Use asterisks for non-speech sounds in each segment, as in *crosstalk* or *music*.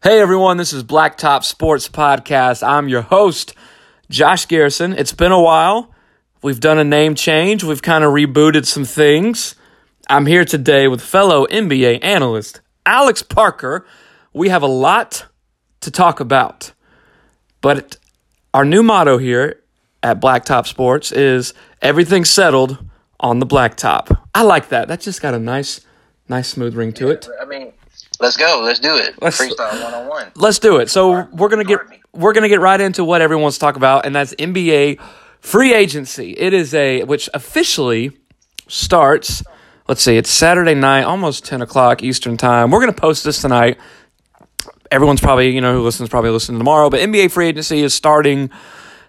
Hey everyone, this is Blacktop Sports Podcast. I'm your host, Josh Garrison. It's been a while. We've done a name change, we've kind of rebooted some things. I'm here today with fellow NBA analyst Alex Parker. We have a lot to talk about, but our new motto here at Blacktop Sports is everything settled on the blacktop. I like that. That just got a nice, nice smooth ring to it. I mean, let's go. Let's do it. Let's- Freestyle one on one. Let's do it. So we're gonna get we're gonna get right into what everyone's talking about, and that's NBA free agency. It is a which officially starts. Let's see, it's Saturday night, almost ten o'clock Eastern time. We're gonna post this tonight. Everyone's probably you know who listens probably listening tomorrow, but NBA free agency is starting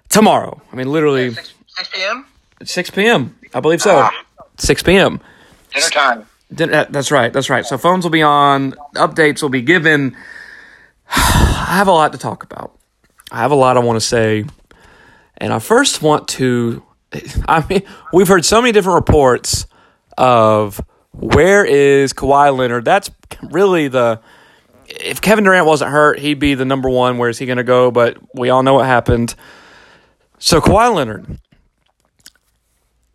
tomorrow. I mean, literally 6, 6 p.m. six p.m. I believe so. Ah. Six p.m. Dinner time. That- uh, That's right. That's right. So phones will be on. Updates will be given. *sighs* I have a lot to talk about. I have a lot I want to say, and I first want to. *laughs* I mean, we've heard so many different reports of where is Kawhi Leonard. That's really the. If Kevin Durant wasn't hurt, he'd be the number one. Where is he going to go? But we all know what happened. So Kawhi Leonard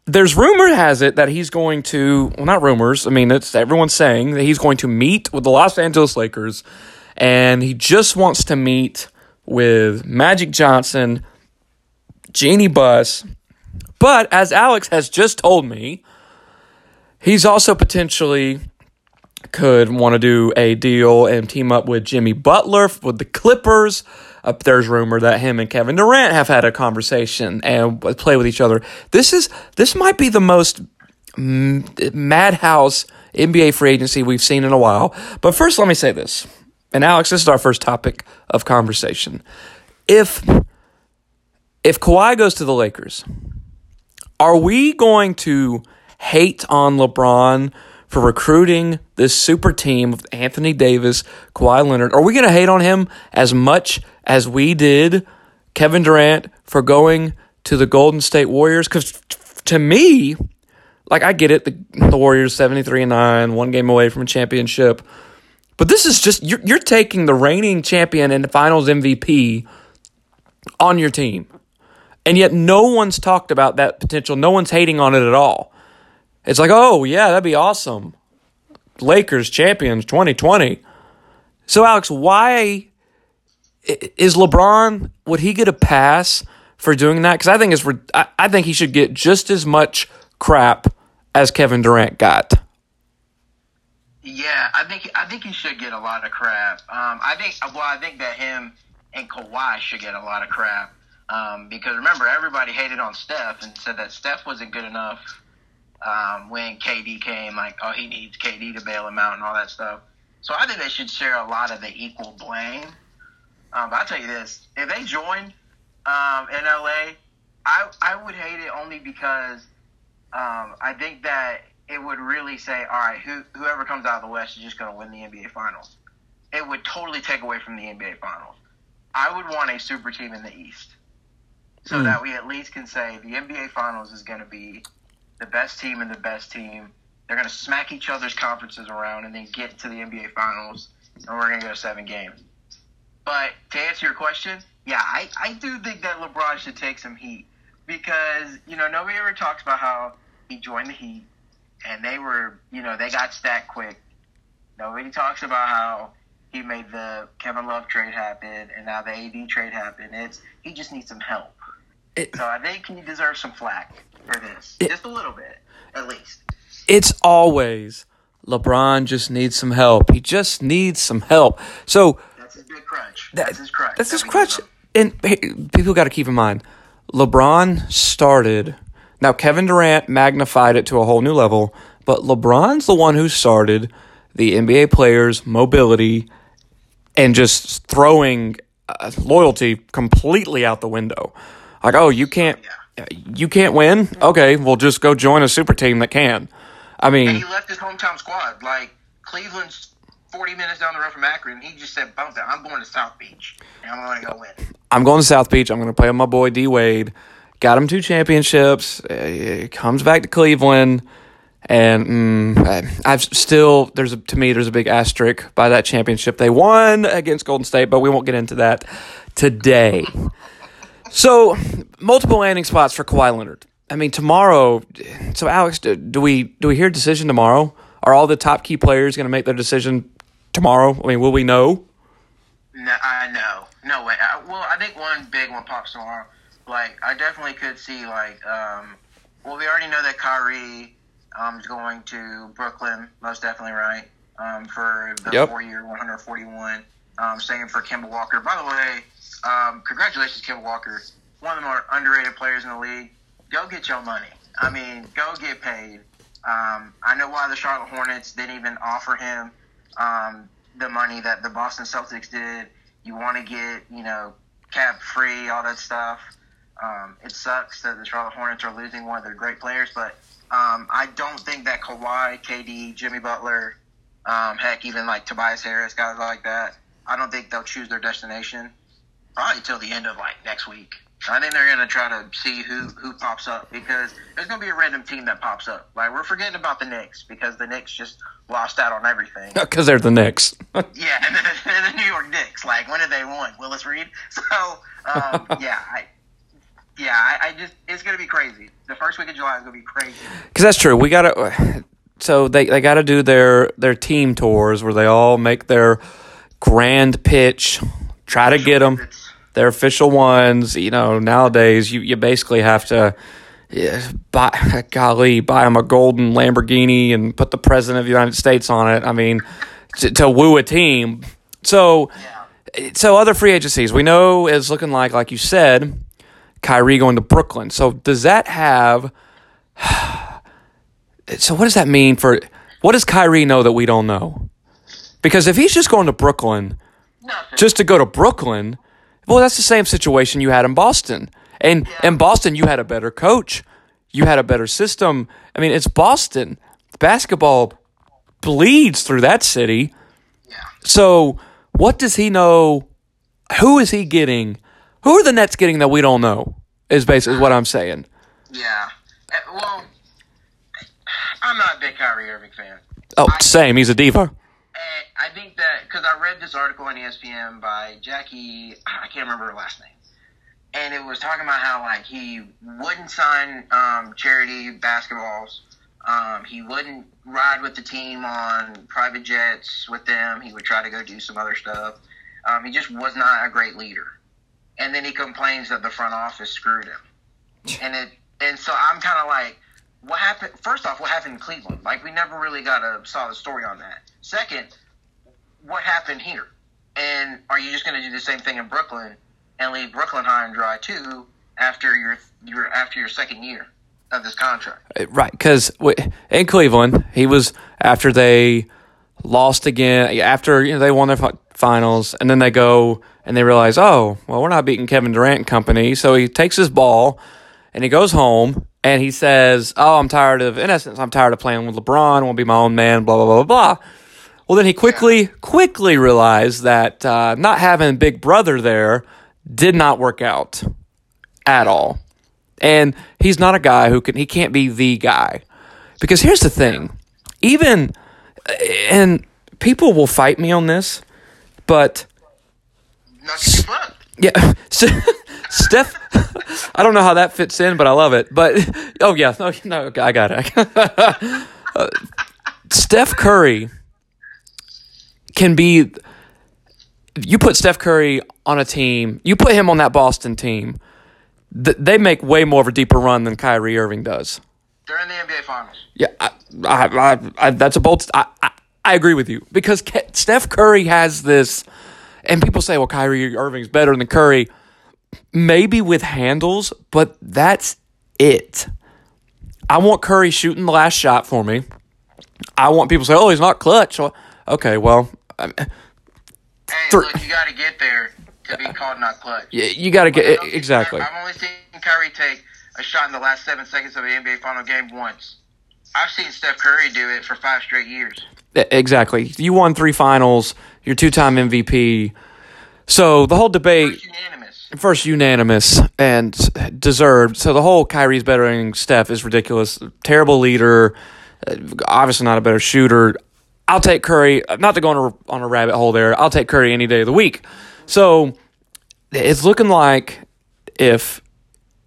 there's rumor has it that he's going to well not rumors i mean it's everyone's saying that he's going to meet with the los angeles lakers and he just wants to meet with magic johnson jeanie buss but as alex has just told me he's also potentially could want to do a deal and team up with Jimmy Butler with the Clippers. Uh, there's rumor that him and Kevin Durant have had a conversation and play with each other. This is this might be the most madhouse NBA free agency we've seen in a while. But first, let me say this, and Alex, this is our first topic of conversation. If if Kawhi goes to the Lakers, are we going to hate on LeBron for recruiting this super team of Anthony Davis, Kawhi Leonard? Are we going to hate on him as much as we did Kevin Durant for going to the Golden State Warriors? Because to me, like I get it, the, the Warriors seventy three and nine, one game away from a championship, but this is just you're, you're taking the reigning champion and the Finals MVP on your team. And yet no one's talked about that potential. No one's hating on it at all. It's like, oh, yeah, that'd be awesome. Lakers champions 2020. So, Alex, why is LeBron, would he get a pass for doing that? Because I think it's, I, I think he should get just as much crap as Kevin Durant got. Yeah, I think I think he should get a lot of crap. Um, I think well, I think that him and Kawhi should get a lot of crap um, because remember everybody hated on Steph and said that Steph wasn't good enough um, when KD came. Like, oh, he needs KD to bail him out and all that stuff. So I think they should share a lot of the equal blame. Um, but I'll tell you this: if they joined um, in LA, I I would hate it only because um, I think that it would really say, all right, who, whoever comes out of the West is just going to win the NBA Finals. It would totally take away from the NBA Finals. I would want a super team in the East so Hmm. that we at least can say the NBA Finals is going to be the best team and the best team. They're going to smack each other's conferences around and then get to the NBA Finals, and we're going to go seven games. But to answer your question, yeah, I, I do think that LeBron should take some heat because, you know, nobody ever talks about how he joined the Heat and they were, you know, they got stacked quick. Nobody talks about how he made the Kevin Love trade happen and now the AD trade happen. It's he just needs some help. It- so I think he deserves some flack for this, It- just a little bit, at least. It's always LeBron just needs some help. He just needs some help. So, That's his big crutch. That- That's his crutch. That's his that crutch. And hey, people got to keep in mind, LeBron started. Now Kevin Durant magnified it to a whole new level, but LeBron's the one who started the NBA players' mobility and just throwing uh, loyalty completely out the window. Like, oh, you can't, you can't win. Okay, well, just go join a super team that can. I And mean, he left his hometown squad. Like Cleveland's forty minutes down the road from Akron. He just said, "Bump that! I'm going to South Beach, and I'm going to go win." I'm going to South Beach. I'm going to play with my boy D Wade. Got him two championships. Uh, comes back to Cleveland, And mm, I've still there's a, to me there's a big asterisk by that championship they won against Golden State, but we won't get into that today. So multiple landing spots for Kawhi Leonard. I mean tomorrow. So Alex, do, do we do we hear a decision tomorrow? Are all the top key players going to make their decision tomorrow? I mean, will we know? No, I know. No way. I, well, I think one big one pops tomorrow. Like, I definitely could see, like, um, well, we already know that Kyrie um, is going to Brooklyn, most definitely, right? Um, for the Yep. four year, 141. Um, same for Kemba Walker. By the way, um, congratulations, Kemba Walker. One of the more underrated players in the league. Go get your money. I mean, go get paid. Um, I know why the Charlotte Hornets didn't even offer him um, the money that the Boston Celtics did. You want to get, you know, cap free, all that stuff. Um, it sucks that the Charlotte Hornets are losing one of their great players, but um, I don't think that Kawhi, KD, Jimmy Butler, um, heck, even like Tobias Harris, guys like that, I don't think they'll choose their destination probably till the end of like next week. I think they're gonna try to see who who pops up because there's gonna be a random team that pops up. Like we're forgetting about the Knicks because the Knicks just lost out on everything. *laughs* Because they're the Knicks. *laughs* Yeah, *laughs* and the, the New York Knicks. Like, when did they win? Willis Reed. So, um, yeah, I, yeah, I, I just it's gonna be crazy. The first week of July is gonna be crazy. Because that's true. We gotta. *sighs* So they they got to do their their team tours where they all make their grand pitch, try to get them It's, their official ones. You know, nowadays you you basically have to. Yeah, buy, *laughs* golly, buy them a golden Lamborghini and put the president of the United States on it. I mean, to, to woo a team. So, yeah, so other free agencies we know is looking like, like you said, Kyrie going to Brooklyn. So does that have? *sighs* So what does that mean for? What does Kyrie know that we don't know? Because if he's just going to Brooklyn, nothing. just to go to Brooklyn, well, that's the same situation you had in Boston. And in Boston, you had a better coach, you had a better system. I mean, it's Boston. Basketball bleeds through that city. yeah, So, what does he know? Who is he getting? Who are the Nets getting that we don't know? Is basically what I'm saying. yeah. Uh, Well, I'm not a big Kyrie Irving fan. Oh, same. He's a diva. I think that because I read this article on ESPN by Jackie, I can't remember her last name, and it was talking about how like he wouldn't sign um, charity basketballs. Um, he wouldn't ride with the team on private jets with them. He would try to go do some other stuff. Um, he just was not a great leader. And then he complains that the front office screwed him. *laughs* And it and so I'm kind of like, what happened? First off, what happened in Cleveland? Like we never really got a solid story on that. Second, what happened here? And are you just going to do the same thing in Brooklyn and leave Brooklyn high and dry too after your your after your second year of this contract? Uh, right, because in Cleveland, he was after they lost again, after you know, they won their finals, and then they go and they realize, oh, well, we're not beating Kevin Durant and company. So he takes his ball and he goes home and he says, oh, I'm tired of, in essence, I'm tired of playing with LeBron. I want to be my own man, blah, blah, blah, blah, blah. Well, then he quickly, quickly realized that uh, not having Big Brother there did not work out at all. And he's not a guy who can, he can't be the guy. Because here's the thing even, and people will fight me on this, but Not to keep yeah, *laughs* Steph, *laughs* I don't know how that fits in, but I love it. But, oh, yeah, no, no I got it. *laughs* Uh, Steph Curry can be, you put Steph Curry on a team, you put him on that Boston team, th- they make way more of a deeper run than Kyrie Irving does. They're in the NBA Finals. Yeah, I, I, I, I, that's a bold. I, I, agree with you because Ke- Steph Curry has this, and people say, "Well, Kyrie Irving's better than Curry." Maybe with handles, but that's it. I want Curry shooting the last shot for me. I want people to say, "Oh, he's not clutch." Okay, well, I mean, Hey, Thr- look, you got to get there to be called not clutch. Yeah, you got to get exactly. I've only seen Kyrie take a shot in the last seven seconds of an NBA final game once. I've seen Steph Curry do it for five straight years. Exactly. You won three finals. You're two-time MVP. So the whole debate. It's unanimous. first unanimous and deserved. So the whole Kyrie's bettering than Steph is ridiculous. Terrible leader. uh, obviously not a better shooter. I'll take Curry. Uh, not to go on a, on a rabbit hole there. I'll take Curry any day of the week. So it's looking like if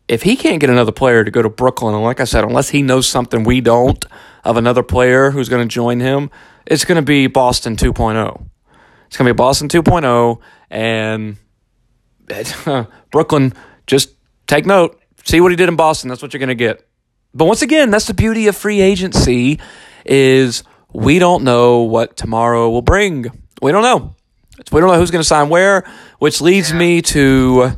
if he can't get another player to go to Brooklyn, and like I said, unless he knows something we don't of another player who's going to join him, it's going to be Boston 2.0. It's going to be Boston 2.0, and *laughs* Brooklyn, just take note. See what he did in Boston. That's what you're going to get. But once again, that's the beauty of free agency is we don't know what tomorrow will bring. We don't know. We don't know who's going to sign where, which leads yeah. me to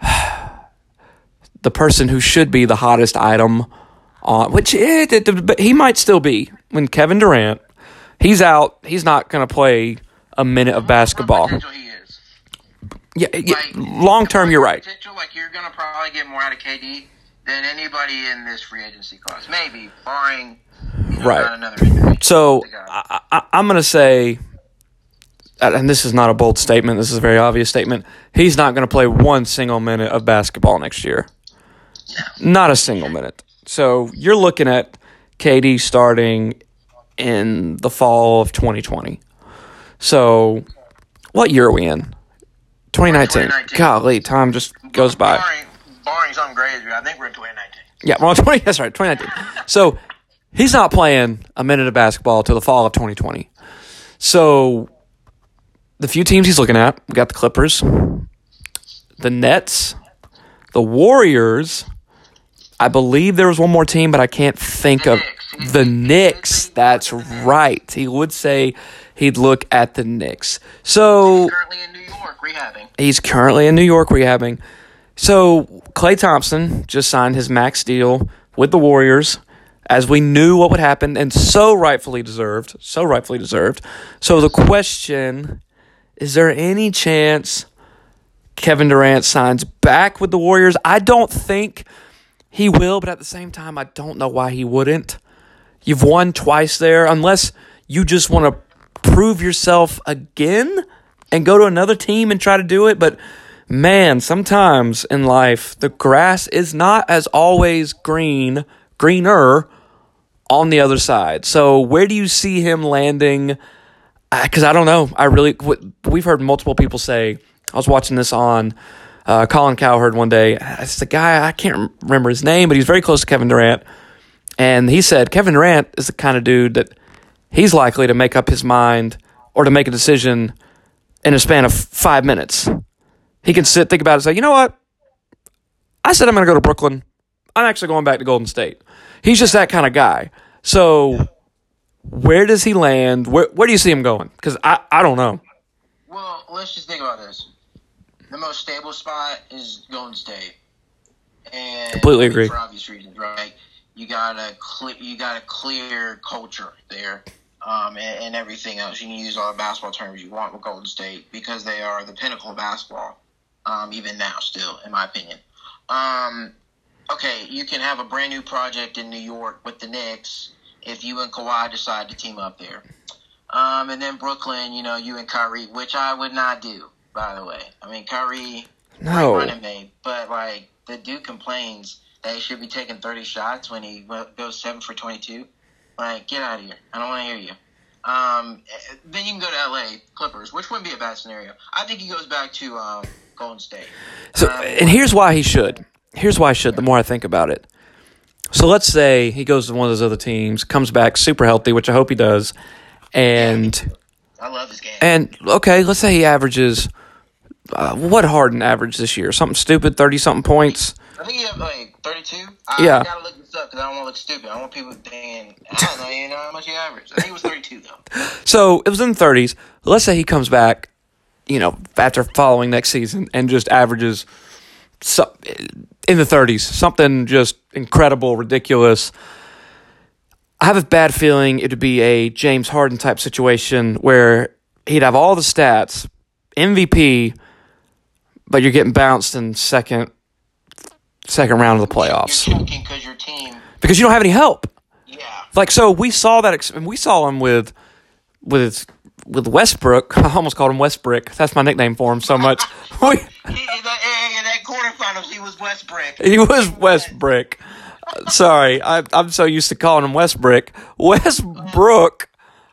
*sighs* the person who should be the hottest item on which it, it, it, he might still be when Kevin Durant he's out he's not going to play a minute of basketball yeah, yeah like, long term you're right like you're going to probably get more out of KD than anybody in this free agency class maybe barring right so I, I, I'm going to say and this is not a bold statement this is a very obvious statement he's not going to play one single minute of basketball next year No. not a single minute. So you're looking at KD starting in the fall of 2020. So what year are we in? 2019. 2019. Golly, time just goes by. Barring, barring something crazy, I think we're in 2019. Yeah, well, *laughs* 20, that's right, 2019. so he's not playing a minute of basketball till the fall of 2020. So the few teams he's looking at, we got the Clippers, the Nets, the Warriors, I believe there was one more team, but I can't think of the Knicks. That's right. He would say he'd look at the Knicks. So he's currently in New York rehabbing. He's currently in New York rehabbing. So Klay Thompson just signed his max deal with the Warriors, as we knew what would happen, and so rightfully deserved. So rightfully deserved. So the question: Is there any chance Kevin Durant signs back with the Warriors? I don't think he will, but at the same time, I don't know why he wouldn't. You've won twice there, unless you just want to prove yourself again and go to another team and try to do it. But man, sometimes in life, the grass is not as always green, greener on the other side. So where do you see him landing? Because I don't know. I really, we've heard multiple people say, I was watching this on uh, Colin Cowherd one day. It's the guy, I can't remember his name, but he's very close to Kevin Durant. And he said Kevin Durant is the kind of dude that he's likely to make up his mind or to make a decision in a span of five minutes. He can sit, think about it, and say, you know what? I said I'm going to go to Brooklyn. I'm actually going back to Golden State. He's just that kind of guy. So, where does he land? Where, where do you see him going? Because I, I don't know. Well, let's just think about this the most stable spot is Golden State. And completely agree for obvious reasons, right? You got a clear, you got a clear culture there, um, and, and, everything else. You can use all the basketball terms you want with Golden State because they are the pinnacle of basketball, um, even now, still, in my opinion. Um, okay, you can have a brand new project in New York with the Knicks if you and Kawhi decide to team up there. Um, and then Brooklyn, you know, you and Kyrie, which I would not do by the way. I mean, Kyrie, no. running mate, but like the dude complains that he should be taking 30 shots when he goes seven for 22. Like, get out of here. I don't want to hear you. Um, then you can go to LA Clippers, which wouldn't be a bad scenario. I think he goes back to um, Golden State. So, um, and here's why he should. Here's why I should. The more I think about it. So let's say he goes to one of those other teams, comes back super healthy, which I hope he does, and I love his game. And okay, let's say he averages uh, what Harden averaged this year? Something stupid, thirty something points. I think he had like thirty-two. I, yeah. I gotta look this up because I don't want to look stupid. I want people thinking I don't know, you know how much he averaged. I think it was thirty-two though. *laughs* So it was in the thirties. Let's say he comes back, you know, after following next season and just averages so, in the thirties, something just incredible, ridiculous. I have a bad feeling it would be a James Harden type situation where he'd have all the stats, MVP but you're getting bounced in second second round of the playoffs. because your team because you don't have any help. Yeah. Like so, we saw that, and we saw him with with with Westbrook. *laughs* I almost called him Westbrook. That's my nickname for him so much. *laughs* we, quarterfinals, he was Westbrook. He was Westbrick. Sorry, I, I'm so used to calling him Westbrook. Westbrook.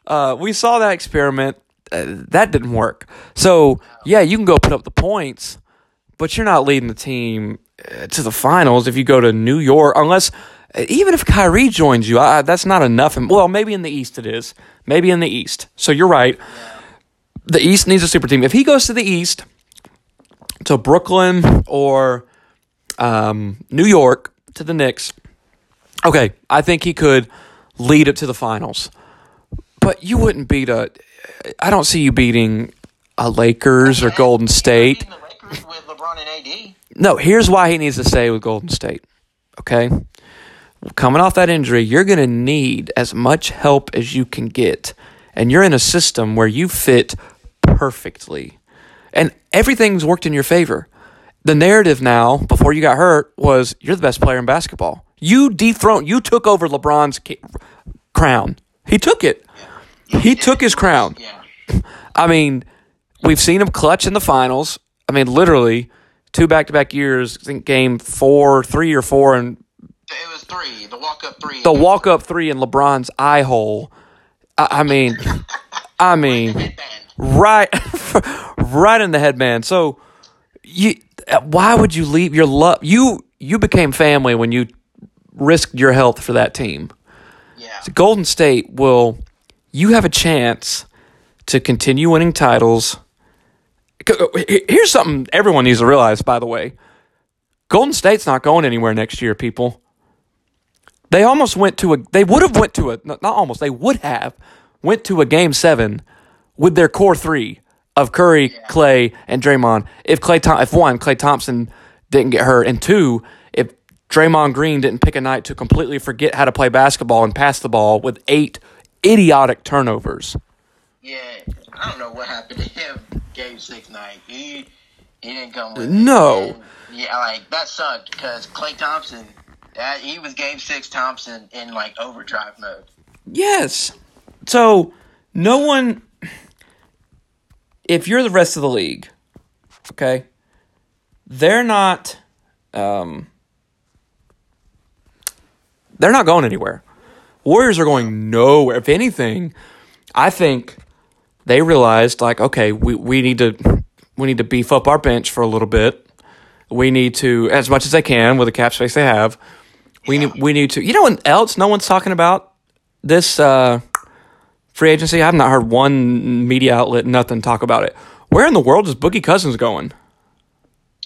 Uh, we saw that experiment. Uh, that didn't work. So yeah, you can go put up the points, but you're not leading the team uh, to the finals if you go to New York, unless uh, even if Kyrie joins you, I, that's not enough. Well, maybe in the East it is. Maybe in the East. So you're right. The East needs a super team. If he goes to the East, to Brooklyn or um, New York to the Knicks, okay, I think he could lead it to the finals. But you wouldn't beat a. I don't see you beating a Lakers or Golden State. Beating the Lakers with LeBron and AD. No, here's why he needs to stay with Golden State. Okay? Coming off that injury, you're going to need as much help as you can get. And you're in a system where you fit perfectly. And everything's worked in your favor. The narrative now, before you got hurt, was you're the best player in basketball. You dethroned, you took over LeBron's ca- crown. He took it. He took his crown. Yeah. I mean, we've seen him clutch in the finals. I mean, literally two back to back years. I think game four, three or four, and It was three. The walk up three. the walk up three in LeBron's eye hole. I, I mean, *laughs* I mean, right, *laughs* right in the headband. So, you, why would you leave your love? You you became family when you risked your health for that team. Yeah. Golden State will. You have a chance to continue winning titles. Uh, here's something everyone needs to realize, by the way. Golden State's not going anywhere next year, people. They almost went to a. They would have went to a. Not almost. They would have went to a game seven with their core three of Curry, Klay, and Draymond. If Klay, Thom- if one, Klay Thompson didn't get hurt, and two, if Draymond Green didn't pick a night to completely forget how to play basketball and pass the ball with eight idiotic turnovers. Yeah. I don't know what happened to him game six night. He he didn't come with. No. And, yeah, like that sucked because Klay Thompson. That he was game six Thompson in like overdrive mode. Yes. So no one. If you're the rest of the league, okay, they're not. Um, they're not going anywhere. Warriors are going nowhere. If anything, I think they realized like, okay, we, we need to we need to beef up our bench for a little bit. We need to, as much as they can with the cap space they have. We need we need to. You know what else? No one's talking about this uh, free agency. I've not heard one media outlet, nothing talk about it. Where in the world is Boogie Cousins going?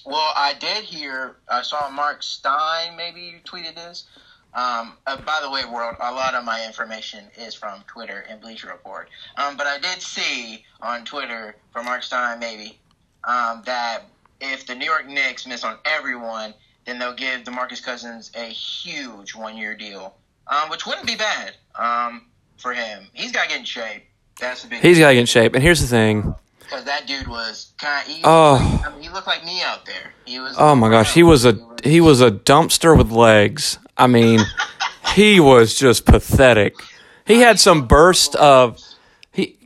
Well, I did hear. I saw Marc Stein maybe tweeted this. Um, uh, by the way, world, a lot of my information is from Twitter and Bleacher Report. Um, but I did see on Twitter from Marc Stein maybe um, that if the New York Knicks miss on everyone, then they'll give DeMarcus Cousins a huge one-year deal, um, which wouldn't be bad um, for him. He's got to get in shape. That's the big. He's got to get in shape. And here's the thing. because that dude was kind. Of, Oh. I mean, he looked like me out there. He was. Oh my gosh, he was a he was a dumpster with legs. I mean, *laughs* he was just pathetic. He had some burst of he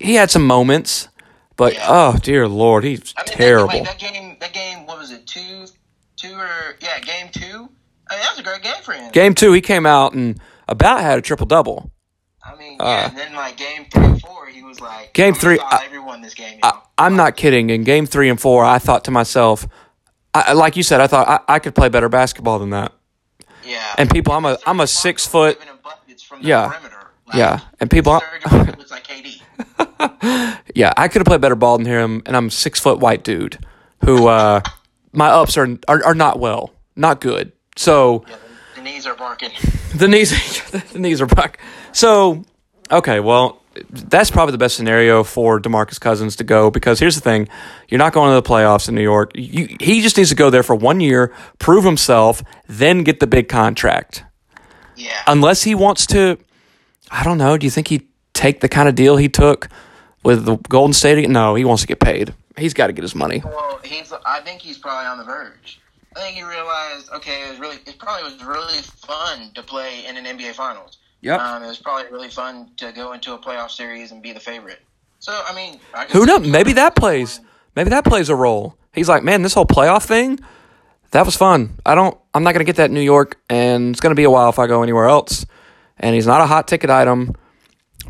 he had some moments, but oh dear lord, he's I mean, terrible. That, like, that game, that game, what was it? Two, two or yeah, game two. I mean, that was a great game for him. Game two, he came out and about had a triple double. Yeah. and then like game three, and four, he was like, Uh, Game I'm three, I- everyone this game. I. I'm not kidding. In game three and four, I thought to myself, I, like you said, I thought I, I could play better basketball than that. yeah. And people, I'm a I'm a six foot. Giving him buckets from the Yeah. Like, Yeah, and people, Serge Ibaka looks like KD. *laughs* yeah, I could have played better ball than him, and I'm a six foot white dude who uh, *laughs* my ups are, are are not well, not good. So Yeah, the, the knees are barking. the knees *laughs* the knees are back. So okay, well that's probably the best scenario for DeMarcus Cousins to go because here's the thing, you're not going to the playoffs in New York. You, he just needs to go there for one year, prove himself, then get the big contract. Yeah. Unless he wants to, I don't know. Do you think he'd take the kind of deal he took with the Golden State? No, he wants to get paid. He's got to get his money. Well, he's. I think he's probably on the verge. I think he realized, okay, it was really, it probably was really fun to play in an NBA Finals. Yep. Um, it was probably really fun to go into a playoff series and be the favorite. So, I mean, I Who knows? Maybe that plays. Maybe that plays a role. He's like, man, this whole playoff thing, that was fun. I don't. I'm not gonna get that in New York, and it's gonna be a while if I go anywhere else. And he's not a hot ticket item.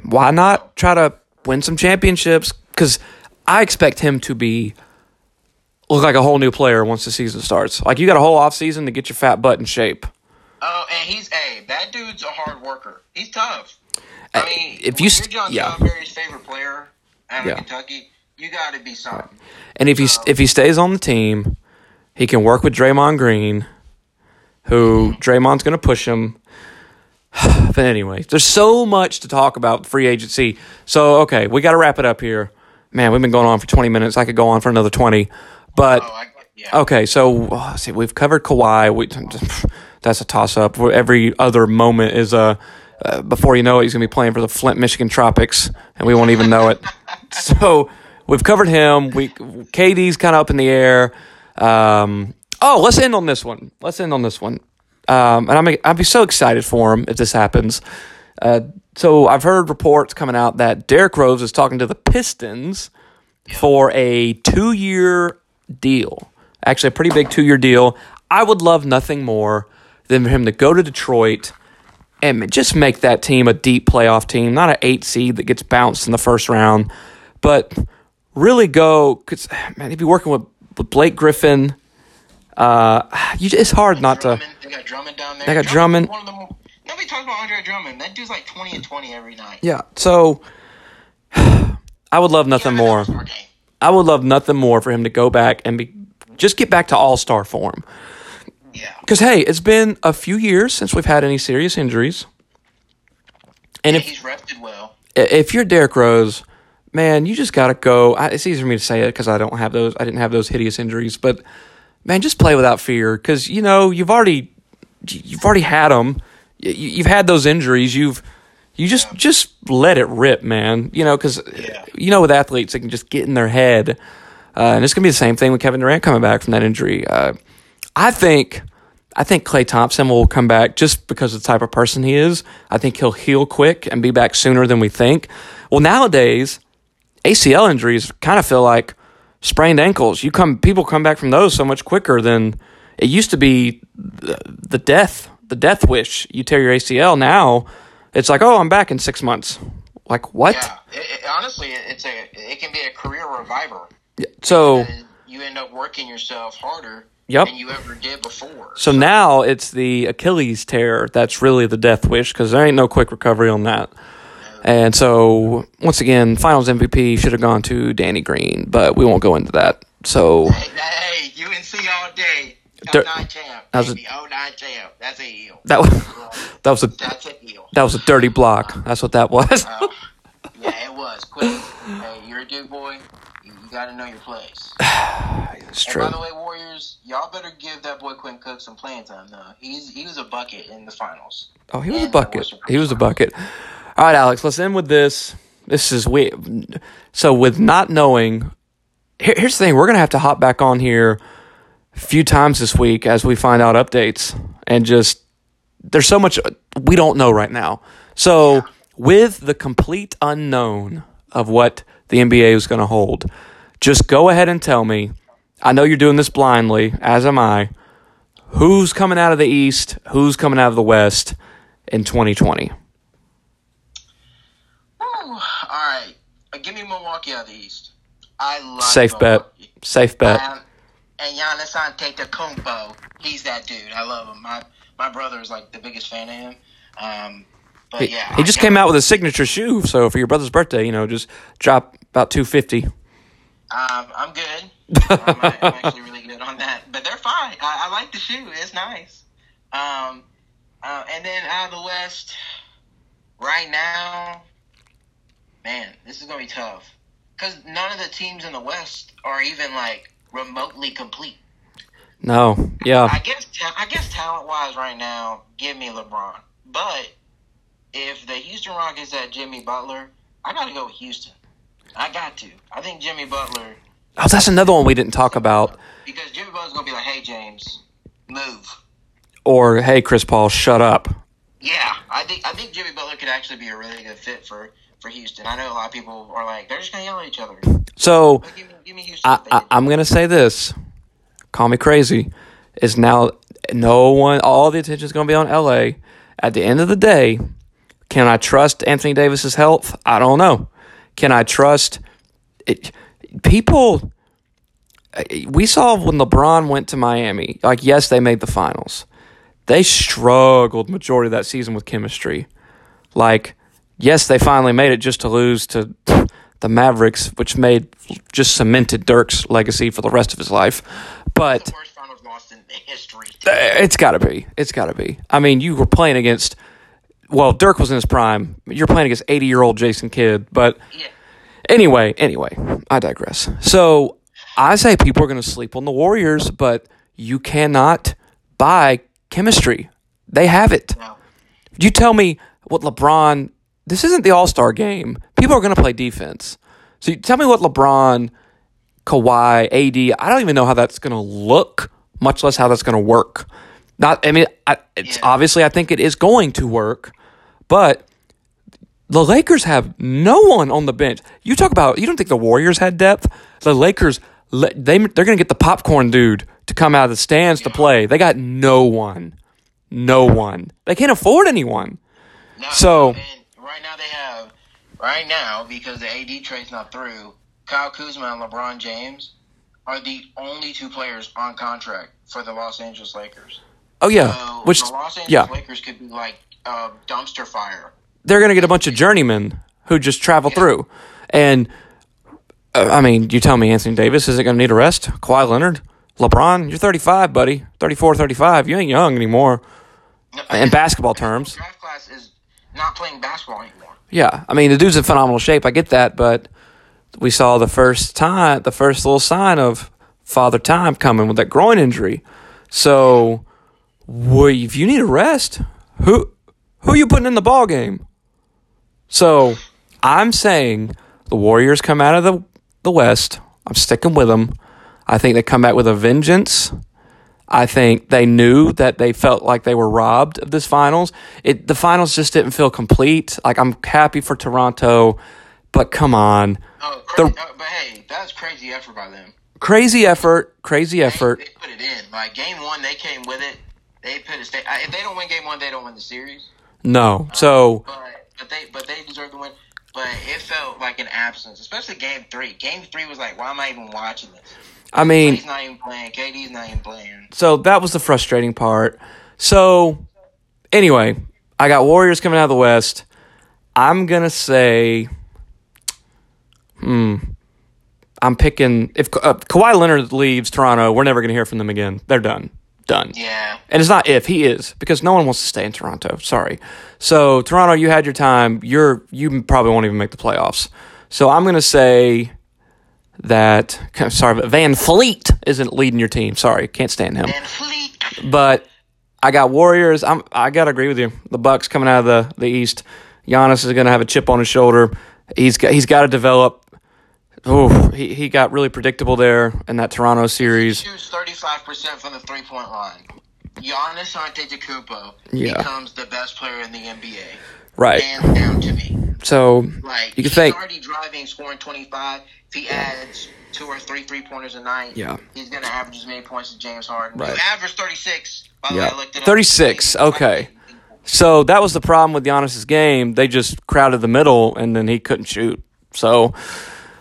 Why not try to win some championships? Because I expect him to be look like a whole new player once the season starts. Like you got a whole off season to get your fat butt in shape. Oh, and he's a that dude's a hard worker. He's tough. I mean, if you st- you're John yeah. Favorite player out of Yeah. Kentucky, you got to be something. And if he if he stays on the team, he can work with Draymond Green, who Draymond's going to push him. *sighs* but anyway, there's so much to talk about free agency. So okay, we got to wrap it up here. Man, we've been going on for 20 minutes. I could go on for another 20. But Oh, I, yeah. okay, so uh, see, we've covered Kawhi. We, *laughs* *laughs* that's a toss up. Every other moment is a. Uh, before you know it, he's going to be playing for the Flint, Michigan Tropics, and we won't even know it. *laughs* so we've covered him. We KD's kind of up in the air. Um, oh, let's end on this one. Let's end on this one. Um, and I'm I'd be so excited for him if this happens. Uh, so I've heard reports coming out that Derrick Rose is talking to the Pistons for a two-year deal. Actually, a pretty big two-year deal. I would love nothing more than for him to go to Detroit and just make that team a deep playoff team, not an eight seed that gets bounced in the first round, but really go. Cause *sighs* man, he'd be working with, with Blake Griffin, uh, *sighs* you, it's hard not to. Drummond, they got Drummond down there. They got Drummond. One of the more, nobody talks about Andre Drummond. That dude's like twenty and twenty every night. Yeah, so *sighs* I would love nothing He's in the more. I would love nothing more for him to go back and be just get back to all star form. Yeah. Because hey, it's been a few years since we've had any serious injuries, and And if he's rested well. if you're Derrick Rose, man, you just gotta go. I, it's easy for me to say it because I don't have those. I didn't have those hideous injuries, but man, just play without fear because you know you've already you've already had them. You, you've had those injuries. You've you just just let it rip, man. You know because Yeah. you know with athletes they can just get in their head, uh, and it's gonna be the same thing with Kevin Durant coming back from that injury. Uh, I think. I think Klay Thompson will come back just because of the type of person he is. I think he'll heal quick and be back sooner than we think. Well, nowadays, ACL injuries kind of feel like sprained ankles. You come, people come back from those so much quicker than it used to be. The, death, the death wish. You tear your ACL now, it's like, oh, I'm back in six months. Like what? Yeah. It, it, honestly, it- it's a it can be a career reviver. So, you end up working yourself harder Yep. than you ever did before. so now it's the Achilles tear that's really the death wish because there ain't no quick recovery on that. And so, once again, Finals MVP should have gone to Danny Green, but we won't go into that. So, Hey, hey, UNC all day. 09 champ. that was a- 09 champ. That's a heel. that was that was a That's a heel. that was a dirty block. That's what that was. Uh, yeah, it was. Quick. Hey, you're a Duke boy. Got to know your place. *sighs* It's And true. by the way, Warriors, y'all better give that boy Quinn Cook some playing time. Though he's he was a bucket in the finals. Oh, he was a and the bucket. He was a bucket. All right, Alex. Let's end with this. This is we. So with not knowing, here, here's the thing: we're gonna have to hop back on here a few times this week as we find out updates and just there's so much we don't know right now. So with the complete unknown of what the NBA is going to hold, just go ahead and tell me. I know you're doing this blindly, as am I. Who's coming out of the East? Who's coming out of the West in 2020? Woo. All right, uh, give me Milwaukee out of the East. I love Safe bet. Safe bet. Um, and Giannis Antetokounmpo, he's that dude. I love him. My my brother is like the biggest fan of him. Um, but He, yeah, he just came out with a signature shoe, so for your brother's birthday, you know, just drop about 250. Um, I'm good. I'm, *laughs* I'm actually really good on that. But they're fine. I, I like the shoe. It's nice. Um, uh, and then out of the West, right now, man, this is gonna be tough because none of the teams in the West are even like remotely complete. No, yeah. I guess I guess talent wise, right now, give me LeBron. But if the Houston Rockets had Jimmy Butler, I gotta go with Houston. I got to. I think Jimmy Butler Oh, that's another one we didn't talk about. because Jimmy Butler's gonna be like, "Hey James, move." Or, hey, Chris Paul, shut up. Yeah, I think I think Jimmy Butler could actually be a really good fit for for Houston. I know a lot of people are like, they're just gonna yell at each other. So, give me give me Houston. I, I, I'm going to say this. Call me crazy. is now no one. All the attention is going to be on LA. At the end of the day, can I trust Anthony Davis's health? I don't know. Can I trust it? People? We saw when LeBron went to Miami. Like, yes, they made the finals. They struggled majority of that season with chemistry. Like, yes, they finally made it just to lose to the Mavericks, which made just cemented Dirk's legacy for the rest of his life. But Worst finals lost in history. it's got to be. It's got to be. I mean, you were playing against. Well, Dirk was in his prime. You're playing against 80 year old Jason Kidd. But Yeah. anyway, anyway, I digress. So I say people are going to sleep on the Warriors, but you cannot buy chemistry. They have it. No. You tell me what LeBron. This isn't the All Star game. People are going to play defense. So you tell me what LeBron, Kawhi, AD. I don't even know how that's going to look, much less how that's going to work. Not. I mean, I, it's Yeah. obviously I think it is going to work, but the Lakers have no one on the bench. You talk about. You don't think the Warriors had depth? The Lakers they they're going to get the popcorn dude to come out of the stands to play. They got no one. No one. They can't afford anyone. No, So- right now they have right now because the AD trade's not through. Kyle Kuzma and LeBron James are the only two players on contract for the Los Angeles Lakers. Oh yeah, So which the Los Angeles yeah, Lakers could be like a dumpster fire. they're going to get a bunch of journeymen who just travel through. And uh, I mean, you tell me Anthony Davis isn't going to need a rest? Kawhi Leonard, LeBron, you're 35, buddy. 34, 35. You ain't young anymore No, in basketball terms. Draft class is not playing basketball anymore. Yeah, I mean the dude's in phenomenal shape. I get that, but we saw the first time, the first little sign of father time coming with that groin injury. So, well, if you need a rest, who who you putting in the ball game? So, I'm saying the Warriors come out of the the West. I'm sticking with them. I think they come back with a vengeance. I think they knew that they felt like they were robbed of this finals. It the finals just didn't feel complete. Like I'm happy for Toronto, but come on. Oh, cra- The- uh, but hey, that's crazy effort by them. Crazy effort, crazy effort. They, they put it in. Like game one, they came with it. They. Stay, uh, if they don't win game one, they don't win the series. No. So, But but they but they deserve to win. But it felt like an absence, especially game three. Game three was like, why am I even watching this? I mean, He's not even playing. KD's not even playing. so that was the frustrating part. So, anyway, I got Warriors coming out of the West. I'm going to say hmm I'm picking if uh, Kawhi Leonard leaves Toronto, we're never going to hear from them again. They're done. Done. Yeah. And it's not if he is because no one wants to stay in Toronto. Sorry. So Toronto, you had your time. You're you probably won't even make the playoffs. So I'm going to say that. Sorry, but VanVleet isn't leading your team. Sorry, can't stand him. And Fleet. But I got Warriors. I'm I got to agree with you. The Bucks coming out of the the East. Giannis is going to have a chip on his shoulder. He's got he's got to develop. Oh, he, he got really predictable there in that Toronto series. Shoots thirty five percent from the three point line. Giannis Antetokounmpo Yeah. becomes the best player in the NBA, Right. hands down to me. So Like You can he's think- already driving, scoring twenty five. If he adds two or three three pointers a night, Yeah. he's gonna average as many points as James Harden. Right. You average thirty six. By the Yeah. way, I looked it up. 36, okay. So that was the problem with Giannis's game. They just crowded the middle, and then he couldn't shoot. So,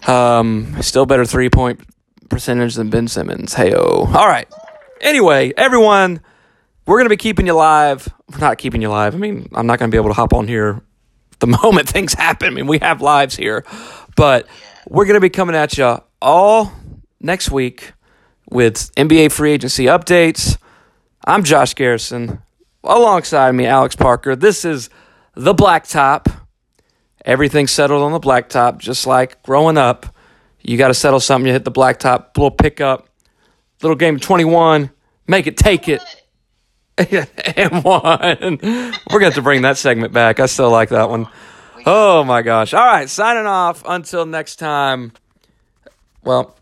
um, still better three point percentage than Ben Simmons. Heyo. All right. Anyway, everyone, we're gonna be keeping you live. We're not keeping you live. I mean, I'm not gonna be able to hop on here the *laughs* moment things happen. I mean, we have lives here, but we're gonna be coming at you all next week with NBA free agency updates. I'm Josh Garrison. Alongside me, Alex Parker. This is the Blacktop. Everything's settled on the blacktop, just like growing up. You got to settle something. You hit the blacktop, little pickup, little game of 21, make it, take it, *laughs* and one. We're going to bring that segment back. I still like that one. Oh my gosh. All right, signing off. Until next time. Well,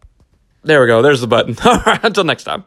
there we go. There's the button. *laughs* All right, until next time.